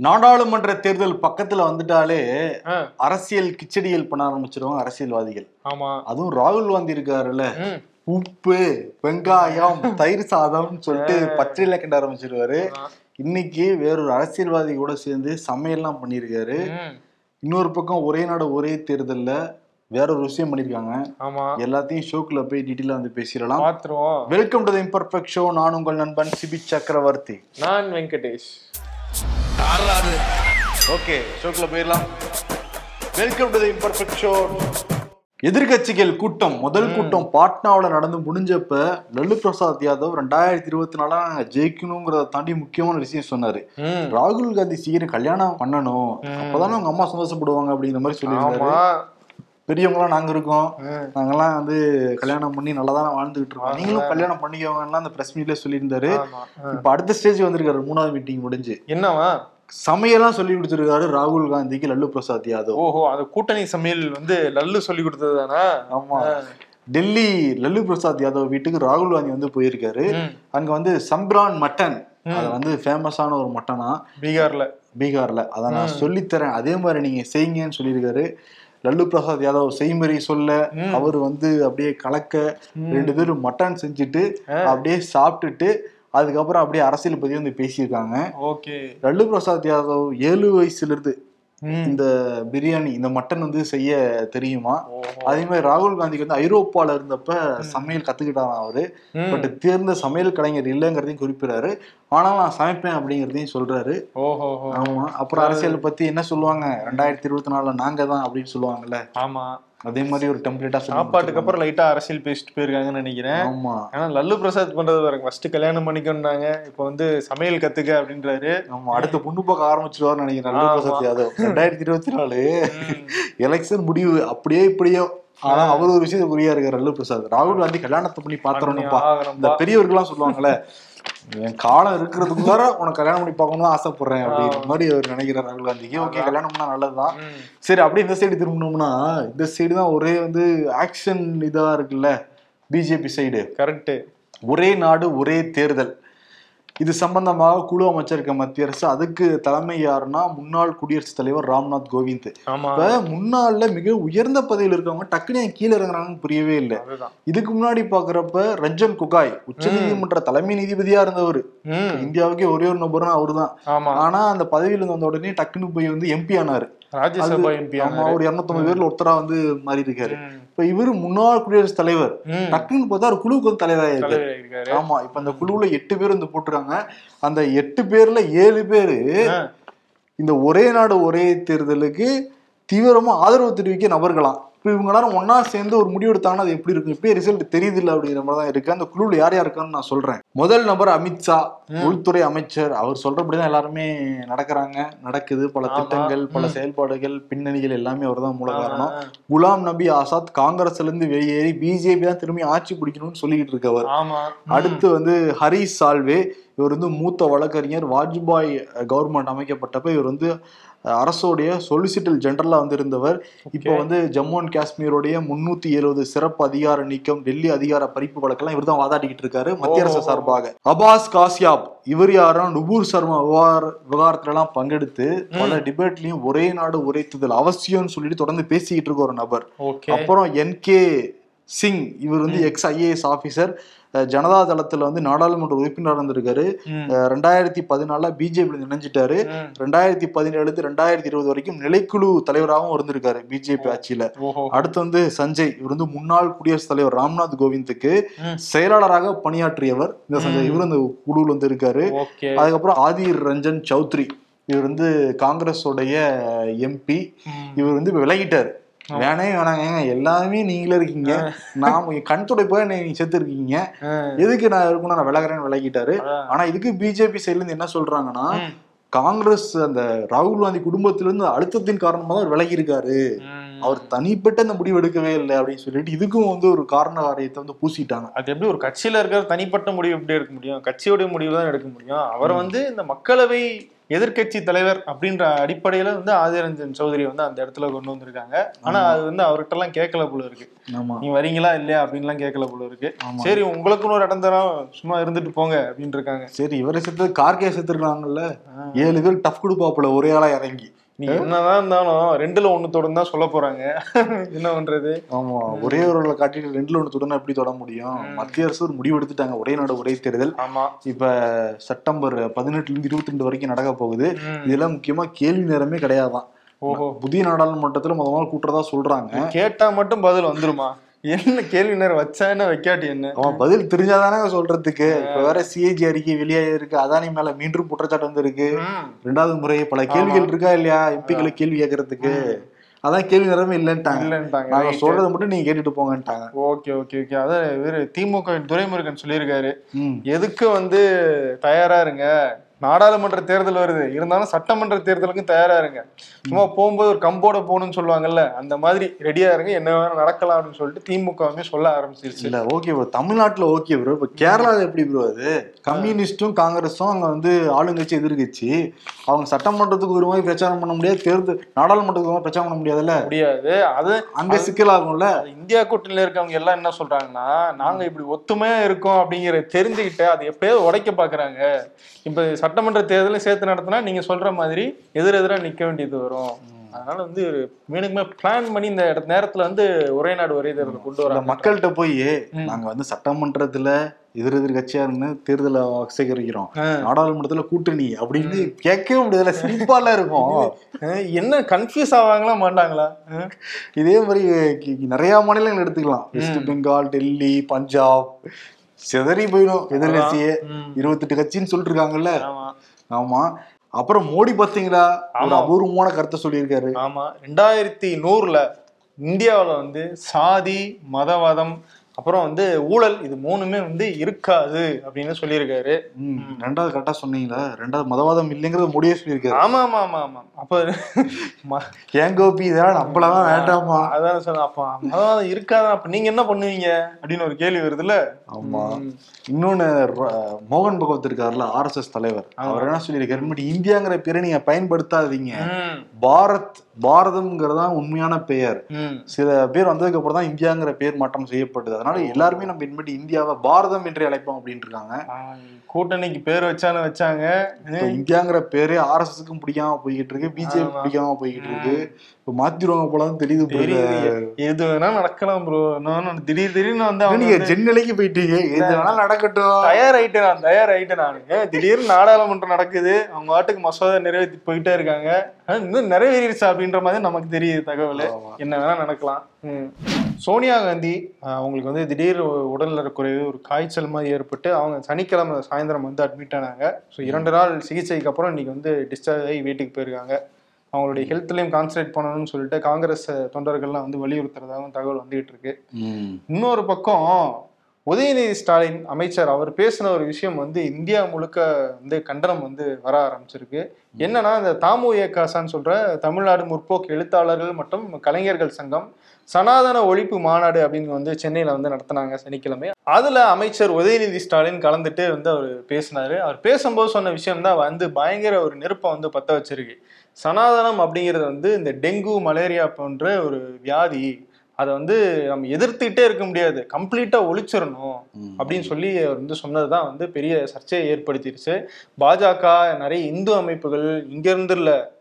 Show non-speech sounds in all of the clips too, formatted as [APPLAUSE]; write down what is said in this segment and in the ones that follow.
நாடாளுமன்ற தேர்தல் பக்கத்துல வந்துட்டாலே அரசியல் கிச்சடியல் பண்ண ஆரம்பிச்சிருவாங்க அரசியல்வாதிகள். ஆமா. அதுவும் ராகுல் காந்தி இருக்காருல்ல. உப்பு வெங்காயம் [LAUGHS] தயிர் சாதம்னு சொல்லிட்டு பச்சையில கிண்ட ஆரம்பிச்சிருவாரு. இன்னைக்கு வேறொரு அரசியல்வாதி கூட சேர்ந்து சமையல்லாம் பண்ணியிருக்காரு. இன்னொரு பக்கம் ஒரே நாடு ஒரே தேர்தல்ல வேற ஒரு விஷயம் பண்ணிருக்காங்க ஆமா. எல்லாத்தையும் ஷோக்குள்ள போய் டீட்டெயிலா வந்து பேசிடலாம். பாத்துருவோம் welcome to the imperfect show நான் உங்கள் நண்பன் சிபி சக்கரவர்த்தி. நான் வெங்கடேஷ். ஓகே ஷோக்குள்ள போயிடலாம். Welcome to the imperfect show எதிர்கட்சிகள் கூட்டம் முதல் கூட்டம் பாட்னாவுல நடந்து முடிஞ்சப்ப லல்லு பிரசாத் யாதவ் ரெண்டாயிரத்தி இருபத்தி நாலா ஜெயிக்கணுங்கிறத தாண்டி முக்கியமான விஷயம் சொன்னாரு. ராகுல் காந்தி சீக்கிரம் கல்யாணம் பண்ணணும். அப்பதானே அவங்க அம்மா சந்தோஷப்படுவாங்க அப்படிங்கிற மாதிரி சொல்லியிருந்தாரு. பெரியவங்களாம் நாங்க இருக்கோம். நாங்கெல்லாம் வந்து கல்யாணம் பண்ணி நல்லா தானே வாழ்ந்துகிட்டு இருக்கோம். நீங்களும் கல்யாணம் பண்ணிக்கோங்கன்னா அந்த பிரஸ் மீட்ல சொல்லியிருந்தாரு. இப்ப அடுத்த ஸ்டேஜ் வந்திருக்காரு மூணாவது மீட்டிங் முடிஞ்சு. என்னவா? சமையலாம் சொல்லி கொடுத்திருக்காரு ராகுல் காந்திக்கு லல்லு பிரசாத் யாதவ். ஓஹோ அந்த கூட்டணி சமையல் வந்து லல்லு சொல்லி கொடுத்தது தானா ஆமா டெல்லி லல்லு பிரசாத் யாதவ் வீட்டுக்கு ராகுல் காந்தி வந்து போயிருக்காரு. அங்க வந்து சம்பிரான் மட்டன் அது வந்து ஃபேமஸான ஒரு மட்டனா? பீகார்ல. பீகார்ல. அதை நான் சொல்லித்தரேன். அதே மாதிரி நீங்க செய்யுங்கன்னு சொல்லியிருக்காரு. லல்லு பிரசாத் யாதவ் செய்முறை சொல்ல அவர் வந்து அப்படியே கலக்க ரெண்டு பேரும் மட்டன் செஞ்சுட்டு அப்படியே சாப்பிட்டுட்டு அதுக்கப்புறம் அப்படியே அரசியல் பத்தி வந்து பேசியிருக்காங்க. ஓகே. லல்லு பிரசாத் யாதவ் ஏழு வயசுல இருந்து இந்த பிரியாணி இந்த மட்டன் வந்து செய்ய தெரியுமா. அதே மாதிரி ராகுல் காந்திக்கு வந்து ஐரோப்பால இருந்தப்ப சமையல் கத்துக்கிட்டாராம் அவரு. பட் தேர்ந்த சமையல் கலைஞர் இல்லைங்கிறதையும் குறிப்பிடாரு ஆனாலும் நான் சமைப்பேன் அப்படிங்கிறதையும் சொல்றாரு. ஓஹோ. ஆமா. அப்புறம் அரசியல் பத்தி என்ன சொல்லுவாங்க? ரெண்டாயிரத்தி இருபத்தி நாலுல நாங்க தான் அப்படின்னு சொல்லுவாங்கல்ல. ஆமா. அதே மாதிரி ஒரு டெம்ப்ளேட்டா சாப்பாட்டுக்கு அப்புறம் லைட்டா அரசியல் பேசிட்டு போயிருக்காங்கன்னு நினைக்கிறேன். ஆமா. ஆனா லல்லு பிரசாத் பண்றது பாருங்க ஃபர்ஸ்ட் கல்யாணம் பண்ணிக்கொண்டாங்க இப்போ வந்து சமையல் கத்துக்க அப்படின்றாரு. ஆமா. அடுத்த பொண்ணு பார்க்க ஆரம்பிச்சிருவாரு நினைக்கிறேன் லல்லு பிரசாத் யாதவ். [LAUGHS] ரெண்டாயிரத்தி இருபத்தி நாலு எலெக்ஷன் முடிவு அப்படியே இப்படியோ. ஆனா அவர் ஒரு விஷயத்தை குறியா இருக்காரு லல்லு பிரசாத். ராகுல் காந்தி கல்யாணத்தை பண்ணி பாத்துறணும்ப்பா இந்த. பெரியவர்கள்லாம் சொல்லுவாங்கல்ல என் காலம் இருக்கிறதுக்குள்ளார உனக்கு கல்யாணம் பண்ணி பார்க்கணும்னு ஆசைப்படுறேன் அப்படிங்கிற மாதிரி அவர் நினைக்கிறார் ராகுல் காந்திக்கு. ஓகே கல்யாணம் பண்ணா நல்லதுதான். சரி அப்படியே இந்த சைடு திரும்பினோம்னா இந்த சைடு தான் ஒரே வந்து ஆக்ஷன் இதா இருக்குல்ல பிஜேபி சைடு கரெக்ட் ஒரே நாடு ஒரே தேர்தல். இது சம்பந்தமாக குழு அமைச்சிருக்க மத்திய அரசு அதுக்கு தலைமை யாருன்னா முன்னாள் குடியரசுத் தலைவர் ராம்நாத் கோவிந்த். இப்ப முன்னாள்ல மிக உயர்ந்த பதவியில் இருக்கவங்க டக்குனு கீழே இறங்குறாங்கன்னு புரியவே இல்லை. இதுக்கு முன்னாடி பாக்குறப்ப ரஞ்சன் குகாய் உச்ச நீதிமன்ற தலைமை நீதிபதியா இருந்தவர். இந்தியாவுக்கே ஒரே ஒரு நபர்னா அவருதான். ஆமா. ஆனா அந்த பதவியில இருந்து வந்த உடனே டக்குன்னு போய் வந்து எம்பி ஆனாரு. ராஜ்யசபா எம்பி ஆமா ஒரு இருநூத்தம்பது பேர்ல ஒருத்தரா வந்து மாறி இருக்காரு இப்ப இவரு முன்னாள் குடியரசுத் தலைவர். டக்குன்னு பார்த்தா ஒரு குழுவுக்கு வந்து தலைவராக இருக்காரு தலைவர் இருக்காரு ஆமா இப்ப அந்த குழுவுல எட்டு பேர் வந்து போட்டிருக்காங்க. அந்த எட்டு பேர்ல ஏழு பேரு இந்த ஒரே நாடு ஒரே தேர்தலுக்கு தீவிரமா ஆதரவு தெரிவிக்க நபர்களாம். இப்ப இவங்க எல்லாரும் ஒன்னா சேர்ந்து ஒரு முடிவு எடுத்தாங்கன்னா அது எப்படி இருக்கும்? இப்பயே ரிசல்ட் தெரியுது இல்ல அப்படிங்கிற மாதிரி தான் இருக்கு. அந்த குழுவில் யார் யார் இருக்கான்னு நான் சொல்றேன். முதல் நபர் அமித்ஷா உள்துறை அமைச்சர். அவர் சொல்றபடிதான் எல்லாருமே நடக்கிறாங்க. நடக்குது. பல திட்டங்கள் பல செயல்பாடுகள் பின்னணிகள் எல்லாமே அவர் தான் மூல காரணம். குலாம் நபி ஆசாத் காங்கிரஸ்ல இருந்து வெளியேறி பிஜேபி தான் திரும்பி ஆட்சி பிடிக்கணும்னு சொல்லிக்கிட்டு இருக்கவர். அடுத்து வந்து ஹரிஷ் சால்வே. இவர் வந்து மூத்த வழக்கறிஞர். வாஜ்பாய் கவர்மெண்ட் அமைக்கப்பட்டப்ப இவர் வந்து அரசோடைய சொலிசிட்டல் ஜெனரலா வந்து இருந்தவர் இப்போ வந்து ஜம்மு அண்ட் காஷ்மீருடைய முன்னூத்தி எழுபது சிறப்பு அதிகார நீக்கம் டெல்லி அதிகார பறிப்பு வழக்கெல்லாம் இவர் தான் வாதாடிக்கிட்டு இருக்காரு மத்திய அரசு சார்பாக. அபாஸ் காசியாப் இவர் யாரும் நுபூர் சர்மா விவகார விவகாரத்துல எல்லாம் பங்கெடுத்து பல டிபேட்லயும் ஒரே நாடு ஒரே தேர்தல் அவசியம்னு சொல்லிட்டு தொடர்ந்து பேசிக்கிட்டு இருக்க ஒரு நபர். அப்புறம் என் கே சிங் இவர் வந்து எக்ஸ் ஐஏஎஸ் ஆபீசர் ஜனதா தளத்துல வந்து நாடாளுமன்ற உறுப்பினர் இருந்திருக்காரு. ரெண்டாயிரத்தி பதினாலுல பிஜேபி இணைஞ்சிட்டாரு. ரெண்டாயிரத்தி பதினேழு ரெண்டாயிரத்தி இருபது வரைக்கும் நிலைக்குழு தலைவராகவும் இருந்திருக்காரு பிஜேபி ஆட்சியில. அடுத்து வந்து சஞ்சய் இவர் வந்து முன்னாள் குடியரசுத் தலைவர் ராம்நாத் கோவிந்துக்கு. செயலாளராக பணியாற்றியவர். இந்த சஞ்சய் இவர் இந்த குழுவில் வந்து இருக்காரு. அதுக்கப்புறம் ஆதிர் ரஞ்சன் சௌத்ரி இவர் வந்து காங்கிரஸோடைய எம்பி. இவர் வந்து விலகிட்டாரு. வேணே வேணாங்க. ஏங்க, எல்லாமே நீங்களே இருக்கீங்க. நாம கண் துடைப்பா நீங்க செத்து இருக்கீங்க எதுக்கு நான் இருக்கணும்? நான் விலகிறேன்னு விலகிட்டாரு. அதான். ஆனா இதுக்கு பிஜேபி சைடுல இருந்து என்ன சொல்றாங்கன்னா. காங்கிரஸ் அந்த ராகுல் காந்தி குடும்பத்திலிருந்து அழுத்தத்தின் காரணமா தான் விலகி இருக்காரு. அவர் தனிப்பட்ட அந்த முடிவு எடுக்கவே இல்லை அப்படின்னு சொல்லிட்டு இதுக்கும் வந்து ஒரு காரண காரியத்தை வந்து பூசிட்டாங்க. அது எப்படி ஒரு கட்சியில இருக்கிற தனிப்பட்ட முடிவு எப்படி எடுக்க முடியும்? கட்சியோட முடிவு தான் எடுக்க முடியும். அவர் வந்து இந்த மக்களவை எதிர்க்கட்சி தலைவர் அப்படின்ற அடிப்படையில வந்து ஆதிரஞ்சன் சௌதரி வந்து அந்த இடத்துல கொண்டு வந்திருக்காங்க. ஆனா அது வந்து அவர்கிட்ட எல்லாம் கேட்கல போல இருக்கு. நீ வரீங்களா இல்லையா அப்படின்லாம் கேட்கல போல இருக்கு. சரி உங்களுக்குன்னு ஒரு இடம் தரோம் சும்மா இருந்துட்டு போங்க அப்படின்னு இருக்காங்க. சரி இவரை செத்து கார்கே செத்துருக்காங்கல்ல. ஏழு பேர் டஃப் கொடுப்பாப்புல ஒரே ஆளா இறங்கி. நீ என்னதான் இருந்தாலும் ரெண்டுல ஒண்ணு தொடர்ந்து தான் சொல்ல போறாங்க. என்ன பண்றது? ஆமா ஒரே ஒரு காட்டிட்டு ரெண்டுல ஒண்ணு தொடர்ந்து எப்படி தொட முடியும்? மத்திய அரசு ஒரு முடிவு எடுத்துட்டாங்க ஒரே நாடு ஒரே தேர்தல். ஆமா. இப்ப செப்டம்பர் பதினெட்டுல இருந்து இருபத்தி ரெண்டு வரைக்கும் நடக்க போகுது. இதெல்லாம் முக்கியமா கேள்வி நேரமே கிடையாதான். புதிய நாடாளுமன்றத்துல முத நாள் கூட்டுறதா சொல்றாங்க. கேட்டா மட்டும் பதில் வந்துருமா? என்ன கேள்வி நேரம் வச்சா என்ன வைக்காட்டி என்ன? அவன் பதில் தெரிஞ்சாதானே சொல்றதுக்கு. இப்ப வேற சிஏஜி அறிக்கை வெளியாக இருக்கு. அதானி மேல மீண்டும் குற்றச்சாட்டு வந்து இருக்கு. ரெண்டாவது முறை பல கேள்விகள் இருக்கா இல்லையா? எம்பிக்களை கேள்வி கேட்கறதுக்கு அதான் கேள்வி நேரமே இல்லைன்ட்டாங்க. இல்லன்ட்டாங்க. நாங்க சொல்றதை மட்டும் நீங்க கேட்டுட்டு போங்கன்ட்டாங்க. Okay okay okay. அதான் இவரு திமுக துரைமுருகன் சொல்லியிருக்காரு. எதுக்கு வந்து தயாரா இருங்க? நாடாளுமன்ற தேர்தல் வருது. இருந்தாலும் சட்டமன்ற தேர்தலுக்கும் தயாரா இருங்க. சும்மா போகும்போது ஒரு கம்போட போகணும்னு சொல்லுவாங்கல்ல அந்த மாதிரி ரெடியா இருங்க. என்ன வேணா நடக்கலாம் அப்படின்னு சொல்லிட்டு திமுகவுமே சொல்ல ஆரம்பிச்சிருச்சு. இல்ல ஓகே ப்ரோ தமிழ்நாட்டுல ஓகே ப்ரோ இப்ப கேரளால எப்படி ப்ரோ அது? கம்யூனிஸ்டும் காங்கிரஸும் அங்க வந்து ஆளுங்கட்சி எதிர்கட்சி. அவங்க சட்டமன்றத்துக்கு ஒரு மாதிரி பிரச்சாரம் பண்ண முடியாது. தேர்தல் நாடாளுமன்றத்துக்கு ஒரு பிரச்சாரம் பண்ண முடியாதுல்ல? முடியாது. அது அங்க சிக்கலாகும்ல இந்தியா கூட்டணியில இருக்கவங்க எல்லாம் என்ன சொல்றாங்கன்னா நாங்க இப்படி ஒத்துமையா இருக்கோம் அப்படிங்கிற தெரிஞ்சுக்கிட்டு அதை எப்பயாவது உடைக்க பாக்குறாங்க. இப்ப சட்டமன்ற தேர்தலும் சேர்த்து நடத்தினா நீங்க சொல்ற மாதிரி எதிர் நிக்க வேண்டியது வரும். அதனால வந்து மீனுக்குமே பிளான் பண்ணி இந்த இடத்து நேரத்துல வந்து ஒரே நாடு ஒரே தேர்தல் கொண்டு வராங்க. மக்கள்கிட்ட போய். நாங்க வந்து சட்டமன்றத்துல எதிர் எதிர் கட்சியா இருந்து தேர்தலை சேகரிக்கிறோம். நாடாளுமன்றத்துல கூட்டணி அப்படின்னு கேட்கவே முடியாதுல சிரிப்பால இருக்கும். என்ன கன்ஃபியூஸ் ஆவாங்களா மாட்டாங்களா? இதே மாதிரி நிறைய மாநிலங்கள் எடுத்துக்கலாம். வெஸ்ட் பெங்கால் டெல்லி பஞ்சாப் சிதறி போயிடும். எதிர்கட்சியே. இருபத்தெட்டு கட்சின்னு சொல்லிட்டு இருக்காங்கல்ல ஆமா. ஆமா. அப்புறம் மோடி பாத்தீங்களா? ஒரு. அபூர்வமான கருத்தை சொல்லியிருக்காரு. ஆமா. ரெண்டாயிரத்தி நூறுல இந்தியாவுல வந்து சாதி மதவாதம் அப்புறம் வந்து ஊழல் இது மூணுமே வந்து இருக்காது அப்படின்னு சொல்லியிருக்காரு. ரெண்டாவது கரெக்டா சொன்னீங்களா. ரெண்டாவது மதவாதம் இல்லைங்கிறத மோடியே சொல்லியிருக்காரு. ஆமா ஆமா ஆமா ஆமா அப்ப [LAUGHS] ஏன் கோபி இதெல்லாம் நம்மளதான் வேண்டாமா? அதான் சொன்ன அப்ப மதவாதம் இருக்காது? அப்ப நீங்க என்ன பண்ணுவீங்க? அப்படின்னு ஒரு கேள்வி வருதுல்ல? ஆமா. இன்னொன்னு மோகன் பகவத் இருக்காருல்ல ஆர்எஸ்எஸ் தலைவர். அவர் என்ன சொல்லியிருக்காரு? "இனிமேட்டு இந்தியாங்கிற பேரை நீங்க பயன்படுத்தாதீங்க பாரத் பாரதம்ங்கிறதா உண்மையான பெயர். சில பேர் வந்ததுக்கு அப்புறம் தான் இந்தியாங்கிற பேர் மாற்றம் செய்யப்பட்டது. அதனால எல்லாருமே நம்ம இனிமேட்டு இந்தியாவை பாரதம் என்றே அழைப்போம் அப்படின்ட்டு இருக்காங்க கூட்டணிக்கு பேர் வச்சாலும் வச்சாங்க. இந்தியாங்கிற பேரே ஆர்எஸ்எஸ்க்கும் பிடிக்காம போய்கிட்டு இருக்கு பிஜேபி. பிடிக்காம போய்கிட்டு இருக்கு இப்ப மாத்திருவாங்க போலதான் தெரியுது எது வேணா நடக்கலாம் ப்ரோ நான் திடீர் திடீர்னு வந்து நீங்க ஜென் நிலைக்கு போயிட்டீங்க? எது வேணாலும் நடக்கட்டும். தயாராயிட்டு நான் தயாராயிட்டு நானுங்க திடீர்னு நாடாளுமன்றம் நடக்குது. அவங்க வாட்டுக்கு மசோதா நிறைவேற்றி போயிட்டே இருக்காங்க. இன்னும் நிறைவேறிடுச்சா அப்படின்ற மாதிரி நமக்கு தெரியுது தகவல். என்ன வேணா நடக்கலாம். சோனியா காந்தி அவங்களுக்கு வந்து திடீர் உடல்நலக்குறைவு ஒரு காய்ச்சல் மாதிரி ஏற்பட்டு அவங்க சனிக்கிழமை சாயந்தரம் வந்து அட்மிட் ஆனாங்க. ஸோ இரண்டு நாள் சிகிச்சைக்கு அப்புறம் இன்னைக்கு வந்து டிஸ்சார்ஜ் ஆகி வீட்டுக்கு போயிருக்காங்க. அவங்களுடைய ஹெல்த்லையும் கான்சன்ட்ரேட் பண்ணணும்னு சொல்லிட்டு காங்கிரஸ் தொண்டர்கள்லாம் வந்து வலியுறுத்துறதாகவும் தகவல் வந்துகிட்டு இருக்கு. இன்னொரு பக்கம் உதயநிதி ஸ்டாலின் அமைச்சர் அவர் பேசின ஒரு விஷயம் வந்து இந்தியா முழுக்க வந்து கண்டனம் வந்து வர ஆரம்பிச்சிருக்கு. என்னன்னா இந்த தாமு ஏகாசான்னு சொல்ற தமிழ்நாடு முற்போக்கு எழுத்தாளர்கள் மற்றும் கலைஞர்கள் சங்கம் சனாதன ஒழிப்பு மாநாடு அப்படின்னு வந்து சென்னையில வந்து நடத்தினாங்க சனிக்கிழமை. அதுல அமைச்சர் உதயநிதி ஸ்டாலின் கலந்துட்டு வந்து அவர் பேசினாரு. அவர் பேசும்போது சொன்ன விஷயம் தான் வந்து பயங்கர ஒரு நெருப்பை வந்து பத்த வச்சிருக்கு. சனாதனம் அப்படிங்கிறது வந்து இந்த டெங்கு மலேரியா போன்ற ஒரு வியாதி அதை வந்து நம்ம எதிர்த்துக்கிட்டே இருக்க முடியாது. கம்ப்ளீட்டா ஒழிச்சிடணும். அப்படின்னு சொல்லி அவர் வந்து சொன்னதுதான் வந்து பெரிய சர்ச்சையை ஏற்படுத்திருச்சு. பாஜக நிறைய இந்து அமைப்புகள் இங்க இருந்து இல்ல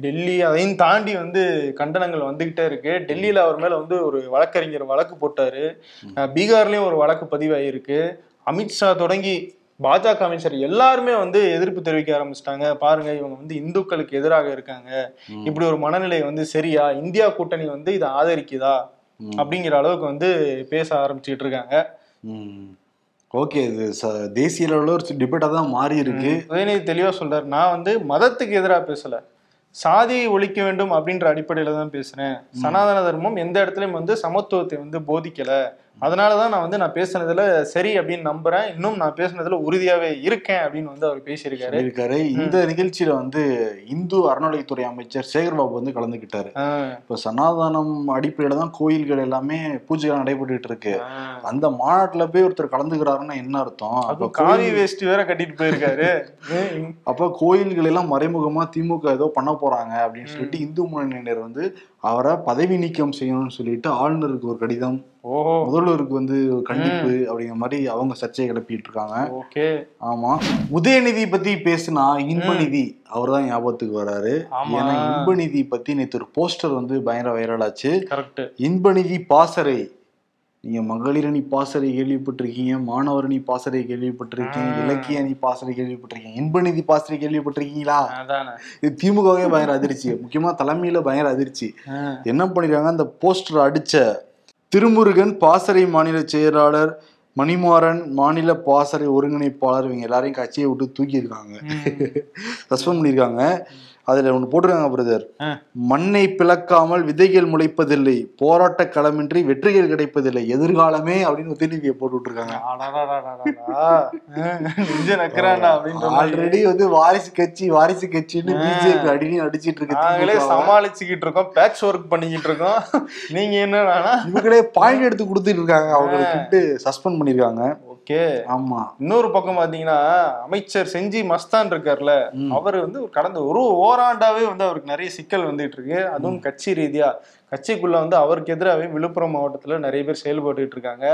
டெல்லி அதையும் தாண்டி வந்து கண்டனங்கள் வந்துகிட்டே இருக்கு. டெல்லியில அவர் மேல வந்து ஒரு வழக்கறிஞர் வழக்கு போட்டாரு. பீகார்லயும் ஒரு வழக்கு பதிவாயிருக்கு. அமித்ஷா தொடங்கி பாஜக அமைச்சர் எல்லாருமே வந்து எதிர்ப்பு தெரிவிக்க ஆரம்பிச்சிட்டாங்க. பாருங்க இவங்க வந்து இந்துக்களுக்கு எதிராக இருக்காங்க. இப்படி ஒரு மனநிலை வந்து சரியா? இந்தியா கூட்டணி வந்து இதை ஆதரிக்குதா. அப்படிங்கிற அளவுக்கு வந்து பேச ஆரம்பிச்சுட்டு இருக்காங்க. ஓகே இது தேசிய லெவலில் ஒரு டிபேட்டா தான் மாறி இருக்கு. உதயநிதி தெளிவா சொல்றாரு. நான் வந்து மதத்துக்கு எதிராக பேசல. சாதியை ஒழிக்க வேண்டும் அப்படின்ற அடிப்படையில தான் பேசுறேன். சனாதன தர்மம் எந்த இடத்துலயும் வந்து சமத்துவத்தை வந்து போதிக்கல. அதனாலதான் நான் வந்து நான் பேசுனதுல சரி அப்படின்னு நம்புறேன். இன்னும் நான் பேசுனதுல உறுதியாவே இருக்கேன் அப்படின்னு வந்து அவர் பேசியிருக்காரு. இருக்காரு இந்த நிகழ்ச்சியில வந்து இந்து அறநிலையத்துறை அமைச்சர் சேகர்பாபு வந்து கலந்துக்கிட்டாரு. ஆஹ் இப்ப சனாதனம் அடிப்படையில தான் கோயில்கள் எல்லாமே பூஜைகள் நடைபெற்றுட்டு இருக்கு. அந்த மாநாட்டுல போய் ஒருத்தர் கலந்துக்கிறாருன்னா என்ன அர்த்தம்? அப்ப காவி வேஷ்டி வேற கட்டிட்டு போயிருக்காரு. [LAUGHS] அப்ப கோயில்கள் எல்லாம் மறைமுகமா திமுக ஏதோ பண்ண போறாங்க அப்படின்னு சொல்லிட்டு இந்து முன்னணியினர் வந்து அவரை பதவி நீக்கம் செய்யணும்னு சொல்லிட்டு ஆளுநருக்கு ஒரு கடிதம் முதல்வருக்கு வந்து கண்டிப்பு அப்படிங்கிற மாதிரி அவங்க சர்ச்சையை கிளப்பிட்டு இருக்காங்க. ஓகே. ஆமா. உதயநிதி பத்தி பேசினா இன்பநிதி அவர் தான் ஞாபகத்துக்கு வராரு. ஏன்னா இன்பநிதி பத்தி நேற்று ஒரு போஸ்டர் வந்து பயங்கர வைரல் ஆச்சு. இன்பநிதி பாசறை நீங்க மகளிரணி பாசறை கேள்விப்பட்டிருக்கீங்க மாணவரணி பாசறை கேள்விப்பட்டிருக்கீங்க. இலக்கிய அணி பாசறை கேள்விப்பட்டிருக்கீங்க இன்பநிதி பாசறை கேள்விப்பட்டிருக்கீங்களா? இது திமுகவே பயங்கர அதிர்ச்சி. முக்கியமா தலைமையில பயங்கர அதிர்ச்சி. என்ன பண்ணிருக்காங்க? அந்த போஸ்டர் அடிச்ச திருமுருகன் பாசறை மாநில செயலாளர் மணிமாறன் மாநில பாசறை ஒருங்கிணைப்பாளர் இவங்க எல்லாரையும் கட்சியை விட்டு தூக்கியிருக்காங்க. சஸ்பெண்ட் பண்ணியிருக்காங்க. அதுல ஒன்று போட்டிருக்காங்க பிரதர். மண்ணை பிளக்காமல் விதைகள் முளைப்பதில்லை போராட்ட களமின்றி வெற்றிகள் கிடைப்பதில்லை எதிர்காலமே அப்படின்னு உதயநிதியை போட்டு விட்டுருக்காங்க. ஆல்ரெடி வந்து வாரிசு கட்சி வாரிசு கட்சின்னு. பிஜேபி அடினி அடிச்சிட்டு இருக்கு நாங்களே. சமாளிச்சுக்கிட்டு இருக்கோம் பேட்ச் ஒர்க் பண்ணிக்கிட்டு இருக்கோம் நீங்க என்னன்னா இவங்களே பாயிண்ட் எடுத்து கொடுத்துட்டு இருக்காங்க அவங்களுக்கு சஸ்பெண்ட் பண்ணிருக்காங்க ஓகே ஆமா. இன்னொரு பக்கம் பாத்தீங்கன்னா அமைச்சர் செஞ்சி மஸ்தான் இருக்கார்ல. அவர் வந்து கடந்த ஒரு ஓராண்டாவே வந்து அவருக்கு நிறைய சிக்கல் வந்துட்டு இருக்கு. அதுவும் கட்சி ரீதியா. கட்சிக்குள்ள வந்து அவருக்கு எதிராகவே விழுப்புரம் மாவட்டத்துல நிறைய பேர் செயல்பட்டுட்டு இருக்காங்க.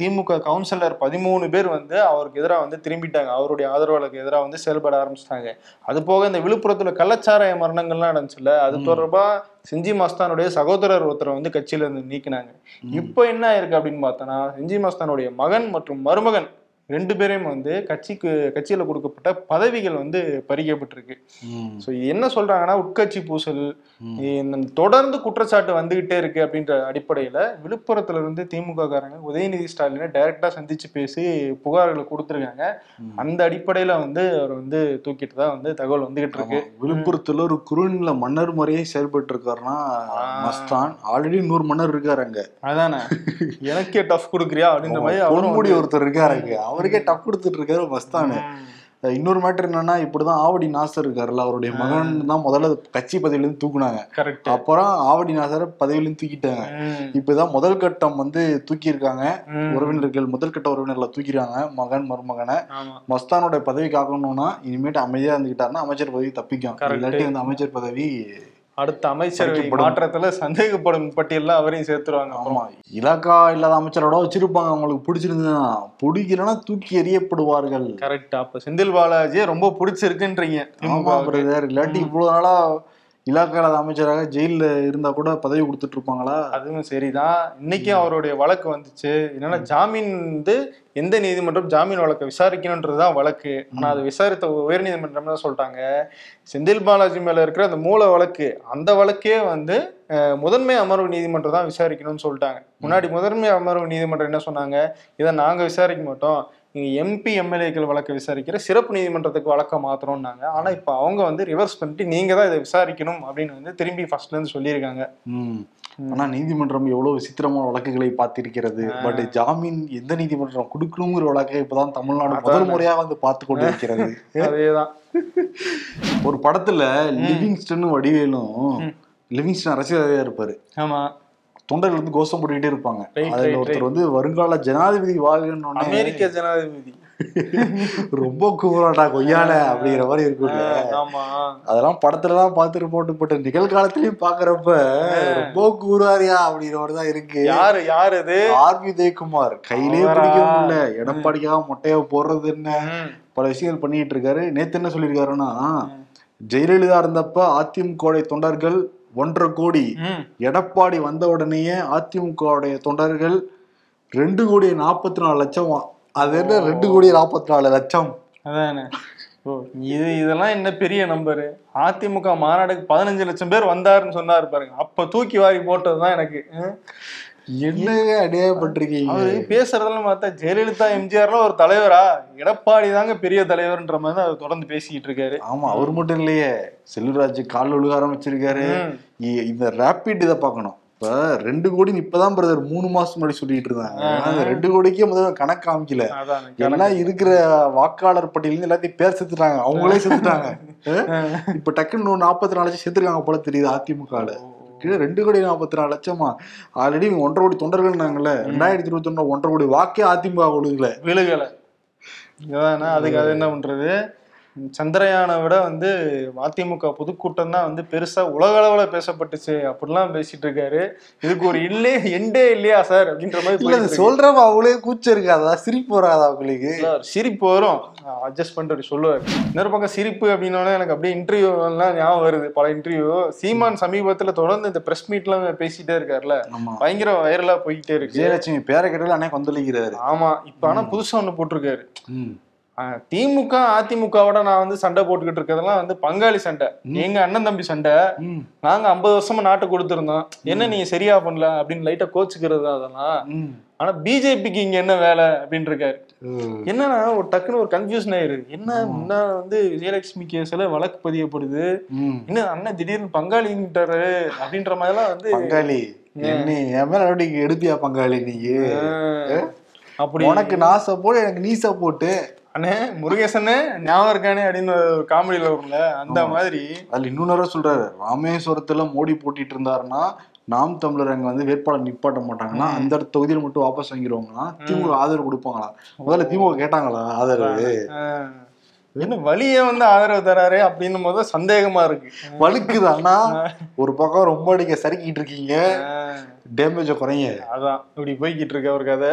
திமுக கவுன்சிலர் பதிமூணு பேர் வந்து அவருக்கு எதிராக வந்து திரும்பிட்டாங்க. அவருடைய ஆதரவாளருக்கு எதிராக வந்து செயல்பட ஆரம்பிச்சிட்டாங்க. அது போக இந்த விழுப்புரத்துல கள்ளச்சாராய மரணங்கள்லாம் நடந்துச்சுல்ல? அது தொடர்பா செஞ்சி மஸ்தானுடைய சகோதரர் ஒருத்தரை வந்து கட்சியில இருந்து நீக்கினாங்க. இப்போ என்ன ஆயிருக்கு அப்படின்னு பார்த்தோன்னா செஞ்சி மஸ்தானுடைய மகன் மற்றும் மருமகன் ரெண்டு பேரையும் வந்து கட்சிக்கு கட்சியில கொடுக்கப்பட்ட பதவிகள் வந்து பறிக்கப்பட்டிருக்கு. ஸோ என்ன சொல்றாங்கன்னா உட்கட்சி பூசல். தொடர்ந்து குற்றச்சாட்டு வந்துகிட்டே இருக்கு அப்படின்ற அடிப்படையில விழுப்புரத்துல இருந்து திமுக காரங்க உதயநிதி ஸ்டாலினை டைரக்டா சந்திச்சு பேசி புகார்களை கொடுத்துருக்காங்க. அந்த அடிப்படையில வந்து அவர் வந்து தூக்கிட்டு தான் வந்து தகவல் வந்துகிட்டு இருக்கு. விழுப்புரத்துல ஒரு குறுநில மன்னர் முறையே செயல்பட்டு இருக்காருன்னா. மஸ்தான். ஆல்ரெடி நூறு மன்னர் இருக்காரு அங்க. அதானே. எனக்கே டஃப் கொடுக்குறியா அப்படின்ற மாதிரி அவரும் ஒருத்தர் இருக்காரு அங்க. அவருக்கே டப் கொடுத்துட்டு இருக்காரு மஸ்தானு. இன்னொரு மேட்டர் என்னன்னா இப்படிதான் ஆவடி நாசர் இருக்காருல்ல அவருடைய மகன் தான் முதல்ல கட்சி பதவியில இருந்து தூக்குனாங்க அப்புறம் ஆவடி நாசரை பதவியில இருந்து தூக்கிட்டாங்க இப்பதான் முதல் கட்டம் வந்து தூக்கி இருக்காங்க உறவினர்கள் முதல் கட்ட உறவினர்களை தூக்கிடுறாங்க மகன் மருமகனை. மஸ்தானோட பதவி காக்கணும்னா இனிமேட்டு அமைதியா இருந்துகிட்டாருன்னா அமைச்சர் பதவி தப்பிக்கும். இல்லாட்டி அந்த அமைச்சர் பதவி அடுத்த அமைச்சரவை. மாற்றத்துல சந்தேகப்படும் பட்டியல்ல அவரையும் சேர்த்துருவாங்க. ஆமா. இலாக்கா இல்லாத அமைச்சரோட வச்சிருப்பாங்க. அவங்களுக்கு பிடிச்சிருந்ததுன்னா பிடிக்கலன்னா தூக்கி எறியப்படுவார்கள். கரெக்ட் அப்ப செந்தில் பாலாஜியை ரொம்ப பிடிச்சிருக்குன்றீங்க. இல்லாட்டி இவ்வளவு நாளா இலாக்கா இல்லாத அமைச்சராக ஜெயில்ல இருந்தா கூட பதவி கொடுத்துட்டு இருப்பாங்களா? அதுவும் சரிதான். இன்னைக்கும் அவருடைய வழக்கு வந்துச்சு. என்னன்னா ஜாமீன் வந்து எந்த நீதிமன்றம் ஜாமீன் வழக்கை விசாரிக்கணுன்றதுதான் வழக்கு. ஆனா அது விசாரித்த உயர்நீதிமன்றம் தான் சொல்லிட்டாங்க செந்தில் பாலாஜி மேல இருக்கிற அந்த மூல வழக்கு அந்த வழக்கே வந்து முதன்மை அமர்வு நீதிமன்றம் தான் விசாரிக்கணும்னு சொல்லிட்டாங்க. முன்னாடி முதன்மை அமர்வு நீதிமன்றம் என்ன சொன்னாங்க? இதை நாங்க விசாரிக்க மாட்டோம். நீங்க எம்பி எம்எல்ஏக்கள் வழக்கை விசாரிக்கிற சிறப்பு நீதிமன்றத்துக்கு வழக்க மாத்திரம்னாங்க ஆனா இப்ப அவங்க வந்து ரிவர்ஸ் பண்ணிட்டு நீங்க தான் இதை விசாரிக்கணும் அப்படின்னு வந்து திரும்பி ஃபர்ஸ்ட்ல இருந்து சொல்லியிருக்காங்க. ம். ஆனா நீதிமன்றம் எவ்வளவு விசித்திரமான வழக்குகளை பார்த்திருக்கிறது. பட் ஜாமீன் எந்த நீதிமன்றம் கொடுக்கணுங்கிற வழக்கை இப்பதான் தமிழ்நாடு முதல் முறையா வந்து பார்த்து கொண்டு இருக்கிறது [LAUGHS] அதேதான். ஒரு படத்துல லிவிங்ஸ்டன் வடிவேலும் லிவிங்ஸ்டன் அரசியல்வாதியா இருப்பாரு. ஆமா. தொண்டர்கள் வந்து கோஷம் போட்டுக்கிட்டே இருப்பாங்க. அதுல ஒருத்தர் வந்து வருங்கால ஜனாதிபதி வாழ்கன்னு அமெரிக்க ஜனாதிபதி. [LAUGHS] ரொம்ப கூறாட்டா கொய்யால அப்படிங்கிற மாதிரி இருக்குல்ல ஆமா. அதெல்லாம் படத்துல தான் பார்த்துட்டு போட்டு நிகழ்காலத்திலயும் பாக்குறப்ப ரொம்ப கூறாரியா அப்படிங்கிற மாதிரி தான் இருக்கு. யாரு யாரு இது ஆர் வி உதயகுமார் கையிலே? பிடிக்க முடியல. எடப்பாடிக்காக மொட்டையா போடுறது என்ன? பல விஷயங்கள் பண்ணிட்டு இருக்காரு. நேத்து என்ன சொல்லியிருக்காருன்னா ஜெயலலிதா இருந்தப்ப அதிமுக தொண்டர்கள் ஒன்றரை கோடி. எடப்பாடி வந்த உடனேயே அதிமுக தொண்டர்கள் ரெண்டு கோடி நாற்பத்தி நாலு லட்சம் அது என்ன ரெண்டு கோடி நாற்பத்தி நாலு லட்சம்? அதானே. இது இதெல்லாம் என்ன பெரிய நம்பரு? அதிமுக மாநாடுக்கு பதினஞ்சு லட்சம் பேர் வந்தாருன்னு சொன்னாரு பாருங்க. அப்ப தூக்கி வாரி போட்டதுதான் எனக்கு. என்னங்க அடையாளப்பட்டிருக்கீங்க அவரு பேசுறதெல்லாம் பார்த்தா ஜெயலலிதா எம்ஜிஆர்லாம் ஒரு தலைவரா? எடப்பாடி தாங்க பெரிய தலைவர்ன்ற மாதிரி தான் அவர் தொடர்ந்து பேசிக்கிட்டு இருக்காரு. ஆமா அவர் மட்டும் இல்லையே. செல்வராஜ் கால் ஒழுக ஆரம்பிச்சிருக்காரு. இந்த ரேபிட் இதை பார்க்கணும். இப்ப ரெண்டு கோடி இப்பதான் பிரதர் மூணு மாசம் முன்னாடி சொல்லிட்டு இருந்தாங்க. ரெண்டு கோடிக்கே முதல்ல கணக்கு காமிக்கல. எல்லாம் இருக்கிற வாக்காளர் பட்டியல எல்லாத்தையும் பேர் செத்துட்டாங்க. அவங்களே செத்துட்டாங்க. இப்ப டக்குன்னு நாற்பத்தி நாலு லட்சம் செத்துருக்காங்க போல தெரியுது அதிமுகல கீழே ரெண்டு கோடி நாற்பத்தி நாலு லட்சமா ஆல்ரெடி ஒன்றரை கோடி தொண்டர்கள்னாங்கல்ல. ரெண்டாயிரத்தி இருபத்தி ஒண்ணு ஒன்றரை கோடி வாக்கே அதிமுக கொடுக்கல. விழுகலை. அதுக்கு அது என்ன பண்றது? சந்திரயானை விட வந்து அதிமுக பொதுக்கூட்டம் தான் வந்து பெருசா உலக அளவுல பேசப்பட்டுச்சு. அப்படிலாம் பேசிட்டு இருக்காரு. இதுக்கு ஒரு இல்லே எண்டே இல்லையா சார்? அப்படின்ற மாதிரி. சொல்றவங்க அவங்களே கூச்சம் இருக்காதா. சிரிப்பு வராதா அவங்களுக்கு. சிரிப்பு வரும். அட்ஜஸ்ட் பண்ணிட்டு சொல்லுவார் இன்னொரு பக்கம் சிரிப்பு அப்படின்னோடனே எனக்கு அப்படியே இன்டர்வியூ எல்லாம் ஞாபகம் வருது. பல இன்டர்வியூ சீமான் சமீபத்துல தொடர்ந்து இந்த பிரஸ் மீட்லாம் பேசிட்டே இருக்காருல்ல. பயங்கர வைரலா போயிட்டே இருக்கு. விஜயலட்சுமி பேரை கேட்டாலும் அன்னைக்கு கொந்தளிக்கிறாரு ஆமா. இப்ப ஆனா புதுசா ஒண்ணு போட்டிருக்காரு. திமுக அதிமுகவோட நான் வந்து சண்டை போட்டுக்கிட்டு இருக்கிறதெல்லாம் வந்து பங்காளி சண்டை. எங்க அண்ணன் தம்பி சண்டை. நாங்க ஐம்பது வருஷமா நாட்டு கொடுத்துருந்தோம். என்ன நீங்க சரியா பண்ணல அப்படின்னு லைட்டா கோச்சுக்கிறது அதெல்லாம். ஆனா பிஜேபிக்கு இங்க என்ன வேலை அப்படின்னு இருக்காரு. என்னன்னா ஒரு டக்குன்னு ஒரு கன்ஃபியூஷன் ஆயிரு. என்ன முன்ன வந்து விஜயலட்சுமி கேஸ்ல வழக்கு பதியப்படுது. என்ன அண்ணன் திடீர்னு பங்காளிங்கிட்டாரு அப்படின்ற மாதிரிலாம் வந்து பங்காளி. என்ன என் மேல நடவடிக்கை எடுப்பியா பங்காளி நீ? அப்படி உனக்கு நான் சப்போர்ட் எனக்கு நீ சப்போர்ட் அண்ணே முருகேசனே ஞாபகம் இருக்கானே அப்படின்னு ஒரு காமெடியில வரும்ல அந்த மாதிரி. அதுல இன்னொரு சொல்றாரு ராமேஸ்வரத்துல மோடி போட்டிட்டு இருந்தாருன்னா நாம் தமிழர் அங்க வந்து வேட்பாளர் நிப்பாட்ட மாட்டாங்கன்னா அந்த தொகுதியில மட்டும் வாபஸ் வாங்கிடுவாங்கன்னா திமுக ஆதரவு கொடுப்பாங்களா? முதல்ல திமுக கேட்டாங்களா ஆதரவு? என்ன வழியே வந்து ஆதரவு தராரு அப்படின்னும் போது சந்தேகமா இருக்கு. வழுக்குதான்னா ஒரு பக்கம் ரொம்ப அடிக்க சறுக்கிட்டு இருக்கீங்க. டேமேஜ குறைங்க. அதான் இப்படி போய்கிட்டு இருக்க ஒரு கதை.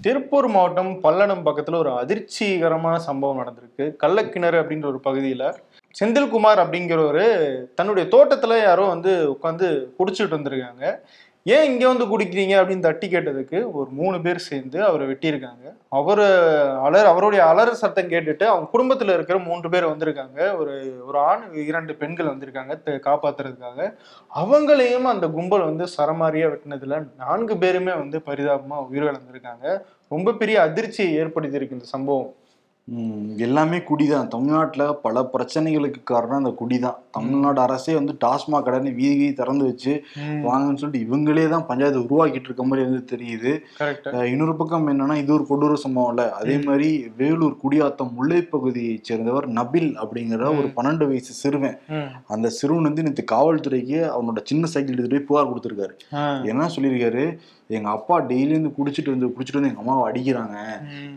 திருப்பூர் மாவட்டம் பல்லடம் பக்கத்துல ஒரு அதிர்ச்சிகரமான சம்பவம் நடந்திருக்கு. கள்ளக்கிணறு அப்படின்ற ஒரு பகுதியில செந்தில்குமார் அப்படிங்கிறவரு தன்னுடைய தோட்டத்துல யாரோ வந்து உட்காந்து குடிச்சிட்டு வந்திருக்காங்க. ஏன் இங்கே வந்து குடிக்கிறீங்க அப்படின்னு தட்டி கேட்டதுக்கு ஒரு மூணு பேர் சேர்ந்து அவரை வெட்டியிருக்காங்க. அவர் அலர் அவருடைய அலறு சத்தம் கேட்டுட்டு அவங்க குடும்பத்தில் இருக்கிற மூன்று பேர் வந்திருக்காங்க. ஒரு ஒரு ஆண் இரண்டு பெண்கள் வந்திருக்காங்க காப்பாத்துறதுக்காக. அவங்களையும் அந்த கும்பல் வந்து சரமாரியாக வெட்டினதுல நான்கு பேருமே வந்து பரிதாபமாக உயிரிழந்திருக்காங்க. ரொம்ப பெரிய அதிர்ச்சியை ஏற்படுத்தியிருக்கு இந்த சம்பவம். எல்லாமே குடிதான். தமிழ்நாட்டுல பல பிரச்சனைகளுக்கு காரணம் அந்த குடிதான். தமிழ்நாடு அரசே வந்து டாஸ்மாக் கடைன்னு வீதி வீதி திறந்து வச்சு வாங்கன்னு சொல்லிட்டு இவங்களே தான் பஞ்சாயத்து உருவாக்கிட்டு இருக்க மாதிரி வந்து தெரியுது. இன்னொரு பக்கம் என்னன்னா இது ஒரு கொடூர சம்பவம்ல அதே மாதிரி வேலூர் குடியாத்தம் முல்லை பகுதியை சேர்ந்தவர் நபில் அப்படிங்கிற ஒரு பன்னெண்டு வயசு சிறுவன். அந்த சிறுவன் வந்து நேற்று காவல்துறைக்கு அவனோட சின்ன சைக்கிள் எடுத்துட்டு போய் புகார் கொடுத்துருக்காரு. என்ன சொல்லியிருக்காரு? எங்க அப்பா டெய்லி வந்து குடிச்சிட்டு வந்து குடிச்சிட்டு வந்து எங்க அம்மாவை அடிக்கிறாங்க.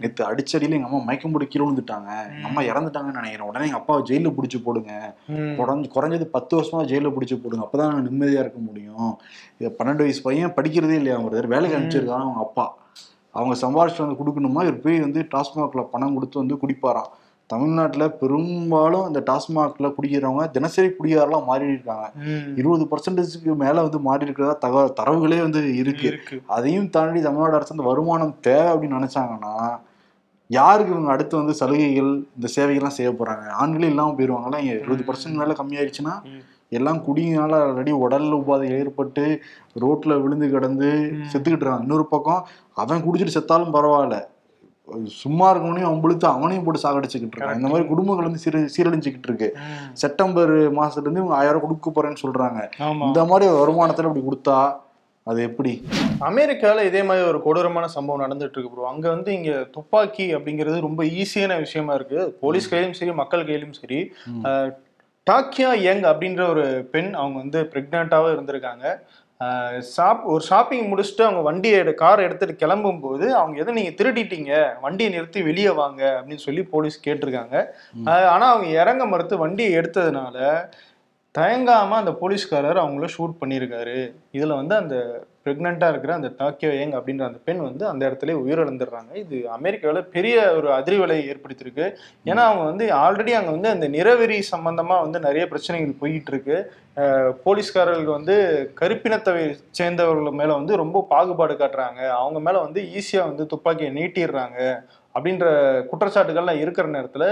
நேற்று அடிச்சடியில எங்க அம்மா மயக்கம் போட்டு கீழே விழுந்துட்டாங்க. அம்மா இறந்துட்டாங்கன்னு நினைக்கிறேன். உடனே எங்க அப்பாவை ஜெயில பிடிச்சி போடுங்க. குறைஞ்ச குறைஞ்சது பத்து வருஷமா ஜெயில பிடிச்சி போடுங்க. அப்பதான் நான் நிம்மதியா இருக்க முடியும். பன்னெண்டு வயசு பையன் படிக்கிறதே இல்லையா? அவர் வேலைக்கு அனுப்பிச்சிருக்காங்க அவங்க அப்பா. அவங்க சம்பாரிச்சு வந்து கொடுக்கணுமா? இவர் போய் வந்து டாஸ்மாக்ல பணம் கொடுத்து வந்து குடிப்பாராம். தமிழ்நாட்டுல பெரும்பாலும் இந்த டாஸ்மாக்ல குடிக்கிறவங்க தினசரி குடியாரெல்லாம் மாறி இருக்காங்க இருபது பர்சன்டேஜ்க்கு மேல வந்து மாறி இருக்கிறதா தக தரவுகளே வந்து இருக்கு. அதையும் தாண்டி தமிழ்நாடு அரசு அந்த வருமானம் தேவை அப்படின்னு நினைச்சாங்கன்னா யாருக்கு இவங்க அடுத்து வந்து சலுகைகள் இந்த சேவைகள்லாம் செய்ய போறாங்க? ஆண்களே இல்லாம போயிருவாங்களா இங்க இருபது பர்சன்ட் மேல கம்மியாயிடுச்சுன்னா. எல்லாம் குடியினால ஆல்ரெடி உடல் உபாதை ஏற்பட்டு ரோட்ல விழுந்து கிடந்து. செத்துக்கிட்டு இருக்காங்க. இன்னொரு பக்கம் அவன் குடிச்சிட்டு செத்தாலும் பரவாயில்ல. சும்மா இருக்கவனையும் அவன் புழுத்து அவனையும் போட்டு சாகடிச்சுக்கிட்டு இருக்கான். இந்த மாதிரி குடும்பங்கள் வந்து சீர சீரழிஞ்சுக்கிட்டு இருக்கு. செப்டம்பர் மாசத்துல இருந்து இவங்க ஆயிரம் கொடுக்க போறேன்னு சொல்றாங்க. இந்த மாதிரி வருமானத்துல இப்படி கொடுத்தா அது எப்படி? அமெரிக்கால இதே மாதிரி ஒரு கொடூரமான சம்பவம் நடந்துட்டு இருக்கு ப்ரோ அங்க வந்து இங்க துப்பாக்கி அப்படிங்கிறது ரொம்ப ஈஸியான விஷயமா இருக்கு. போலீஸ் கையிலும் சரி மக்கள் கையிலும் சரி டாக்கியா யங் அப்படின்ற ஒரு பெண் அவங்க வந்து பிரெக்னெண்ட்டாகவும் இருந்திருக்காங்க. ஷாப் ஒரு ஷாப்பிங் முடிச்சுட்டு அவங்க வண்டியை கார் எடுத்துட்டு கிளம்பும் போது அவங்க எதை நீங்க திருடிட்டீங்க? வண்டியை நிறுத்தி வெளியே வாங்க அப்படின்னு சொல்லி போலீஸ் கேட்டிருக்காங்க. ஆனா அவங்க இறங்க மறுத்து வண்டியை எடுத்ததுனால தயங்காம அந்த போலீஸ்காரர் அவங்கள ஷூட் பண்ணியிருக்காரு. இதுல வந்து அந்த ப்ரெக்னெண்ட்டாக இருக்கிற அந்த டாக்கியோ ஏங் அப்படின்ற அந்த பெண் வந்து அந்த இடத்துல உயிரிழந்துடுறாங்க. இது அமெரிக்காவில் பெரிய ஒரு அதிர்வலை ஏற்படுத்தியிருக்கு. ஏன்னா அவங்க வந்து ஆல்ரெடி அங்க வந்து அந்த நிறவெறி சம்பந்தமா வந்து நிறைய பிரச்சனைகள் போயிட்டு இருக்கு போலீஸ்காரர்களுக்கு வந்து கருப்பினத்தை சேர்ந்தவர்கள் மேல வந்து ரொம்ப பாகுபாடு காட்டுறாங்க. அவங்க மேல வந்து ஈஸியா வந்து துப்பாக்கியை நீட்டிடுறாங்க. அப்படின்ற குற்றச்சாட்டுகள்லாம் இருக்கிற நேரத்துல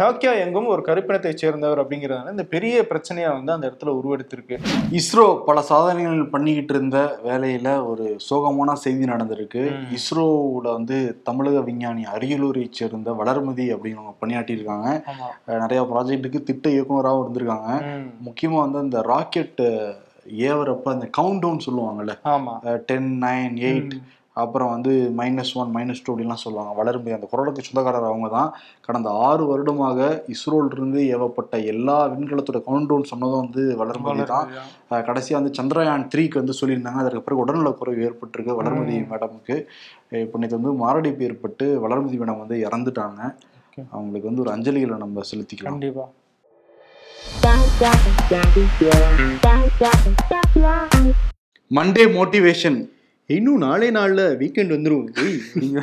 டாக்கியா எங்கும் ஒரு கருப்பினத்தை சேர்ந்தவர் அப்படிங்கிறதுனால இந்த பெரிய பிரச்சனையா வந்து அந்த இடத்துல உருவெடுத்திருக்கு. இஸ்ரோ பல சாதனைகள் பண்ணிக்கிட்டு இருந்த வேலையில ஒரு சோகமான செய்தி நடந்திருக்கு. இஸ்ரோவுல வந்து தமிழக விஞ்ஞானி அரியலூரை சேர்ந்த வளர்மதி அப்படிங்கிறவங்க பணியாற்றியிருக்காங்க. நிறைய ப்ராஜெக்ட்டுக்கு திட்ட இயக்குனராகவும் இருந்திருக்காங்க. முக்கியமா வந்து அந்த ராக்கெட் ஏவரப்ப அந்த கவுண்ட் டவுன் சொல்லுவாங்கல்ல டென் நைன் எயிட் அப்புறம் வந்து மைனஸ் ஒன் மைனஸ் டூ அப்படின்லாம் சொல்லுவாங்க. வளர்மதி அந்த குரலுக்கு சொந்தக்காரர் அவங்க தான் கடந்த ஆறு வருடமாக இஸ்ரோல இருந்து ஏவப்பட்ட எல்லா விண்கலத்தோட கவுண்ட் டவுன் சொன்னதும் வந்து வளர்மதி தான். அஹ் கடைசியா வந்து சந்திரயான் த்ரீக்கு வந்து சொல்லியிருந்தாங்க. அதற்கு பிறகு உடல்நலக் குறைவு ஏற்பட்டிருக்கு வளர்மதி மேடமுக்கு. இப்போ நேற்று வந்து மாரடைப்பு ஏற்பட்டு வளர்மதி மேடம் வந்து இறந்துட்டாங்க. அவங்களுக்கு வந்து ஒரு அஞ்சலிகளை நம்ம செலுத்திக்கலாம். கண்டிப்பா. மண்டே மோட்டிவேஷன் இன்னும் நாளே நாள்ல வீக்கெண்ட் நீங்க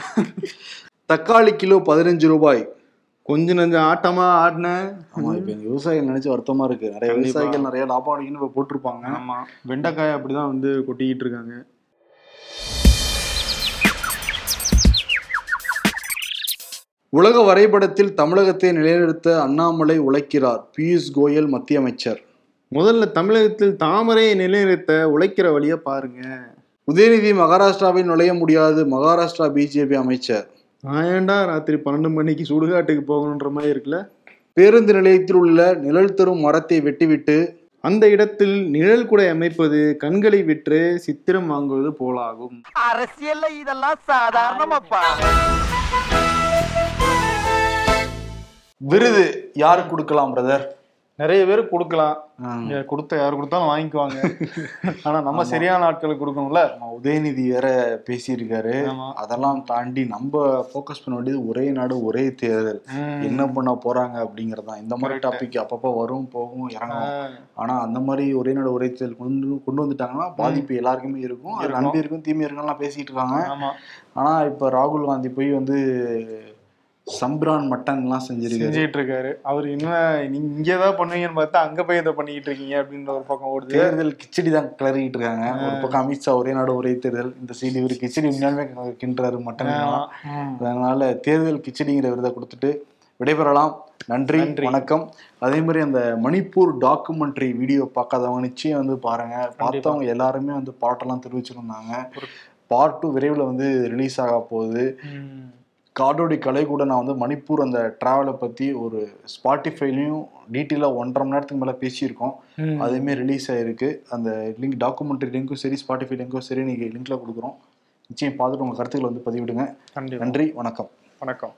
தக்காளி கிலோ பதினஞ்சு ரூபாய். கொஞ்ச நஞ்சம் ஆட்டமா ஆடின. ஆமா இப்ப எங்க விவசாயிகள் நினைச்சு வருத்தமா இருக்கு. நிறைய. விவசாயிகள் நிறைய லாபம் அடிக்கணும்னு இப்ப போட்டிருப்பாங்க. ஆமா. வெண்டைக்காய் அப்படிதான் வந்து கொட்டிக்கிட்டு இருக்காங்க. உலக வரைபடத்தில் தமிழகத்தை நிலைநிறுத்த அண்ணாமலை உழைக்கிறார் பியூஷ் கோயல் மத்திய அமைச்சர். முதல்ல தமிழகத்தில் தாமரையை நிலைநிறுத்த உழைக்கிற வழிய பாருங்க. உதயநிதி மகாராஷ்டிராவில் நுழைய முடியாது மகாராஷ்டிரா பிஜேபி அமைச்சர். ஏன்டா ராத்திரி பன்னெண்டு மணிக்கு சுடுகாட்டுக்கு போகணுன்ற மாதிரி இருக்குல்ல? பேருந்து நிலையத்தில் உள்ள நிழல் தரும் மரத்தை வெட்டிவிட்டு அந்த இடத்தில் நிழல் குடை அமைப்பது கண்களை விற்று சித்திரம் வாங்குவது போலாகும். அரசியல்ல இதெல்லாம் சாதாரணமாப்பா. விருது யாருக்கு கொடுக்கலாம் பிரதர் நிறைய பேர் கொடுக்கலாம். கொடுத்த யார் கொடுத்தாலும் வாங்கிக்குவாங்க. [LAUGHS] ஆனா நம்ம. சரியான ஆட்களுக்கு கொடுக்கணும்ல? உதயநிதி வேற பேசியிருக்காரு. அதெல்லாம் தாண்டி நம்ம ஃபோக்கஸ் பண்ண வேண்டியது ஒரே நாடு ஒரே தேர்தல். என்ன பண்ண போறாங்க அப்படிங்கறதுதான் இந்த மாதிரி. டாபிக் அப்பப்போ வரும் போகும் இறங்கும். ஆனா அந்த மாதிரி ஒரே நாடு ஒரே தேர்தல் கொண்டு கொண்டு வந்துட்டாங்கன்னா பாதிப்பு எல்லாருக்குமே இருக்கும். அது. நன்மை இருக்கும். தீமை இருக்கும்லாம் பேசிட்டு இருக்காங்க. ஆனா இப்ப ராகுல் காந்தி போய் வந்து சம்பிரான் மட்டன் எல்லாம் செஞ்சிருக்காரு. செஞ்சுட்டு இருக்காரு அவர் என்ன நீங்க இங்கதான் பண்ணுவீங்கன்னு பார்த்தா அங்க போய் இதை பண்ணிட்டு இருக்கீங்க அப்படின்ற ஒரு பக்கம் ஓடுது. தேர்தல் கிச்சடி தான் கிளறிட்டு இருக்காங்க. ஒரு பக்கம் அமித்ஷா ஒரே நாடு ஒரே தேர்தல். இந்த சைடு இவர் கிச்சடி உண்மையாலுமே கிண்டுறாரு மட்டன். அதனால தேர்தல் கிச்சடிங்கிற விருதை கொடுத்துட்டு விடைபெறலாம். நன்றி. வணக்கம். அதே மாதிரி அந்த மணிப்பூர் டாக்குமெண்ட்ரி வீடியோ பார்க்காதவங்க நிச்சயம் வந்து பாருங்க. பார்த்தவங்க எல்லாருமே வந்து பாட்டெல்லாம் தெரிவிச்சிருந்தாங்க. பார்ட் டூ விரைவில் வந்து ரிலீஸ் ஆக போகுது. காடோடி கலை கூட நான் வந்து மணிப்பூர் அந்த டிராவலை பற்றி ஒரு ஸ்பாட்டிஃபைலையும் டீட்டெயிலாக ஒன்றரை மணி நேரத்துக்கு மேலே பேசியிருக்கோம். ம். அதுவுமே ரிலீஸ் ஆயிருக்கு. அந்த லிங்க் டாக்குமெண்ட்ரி லிங்க்கும் சரி ஸ்பாட்டிஃபை லிங்க்கும் சரி நீங்கள் லிங்க்ல கொடுக்குறோம். நிச்சயம் பார்த்துட்டு உங்கள் கருத்துக்களை வந்து பதிவிடுங்க. நன்றி வணக்கம். வணக்கம்.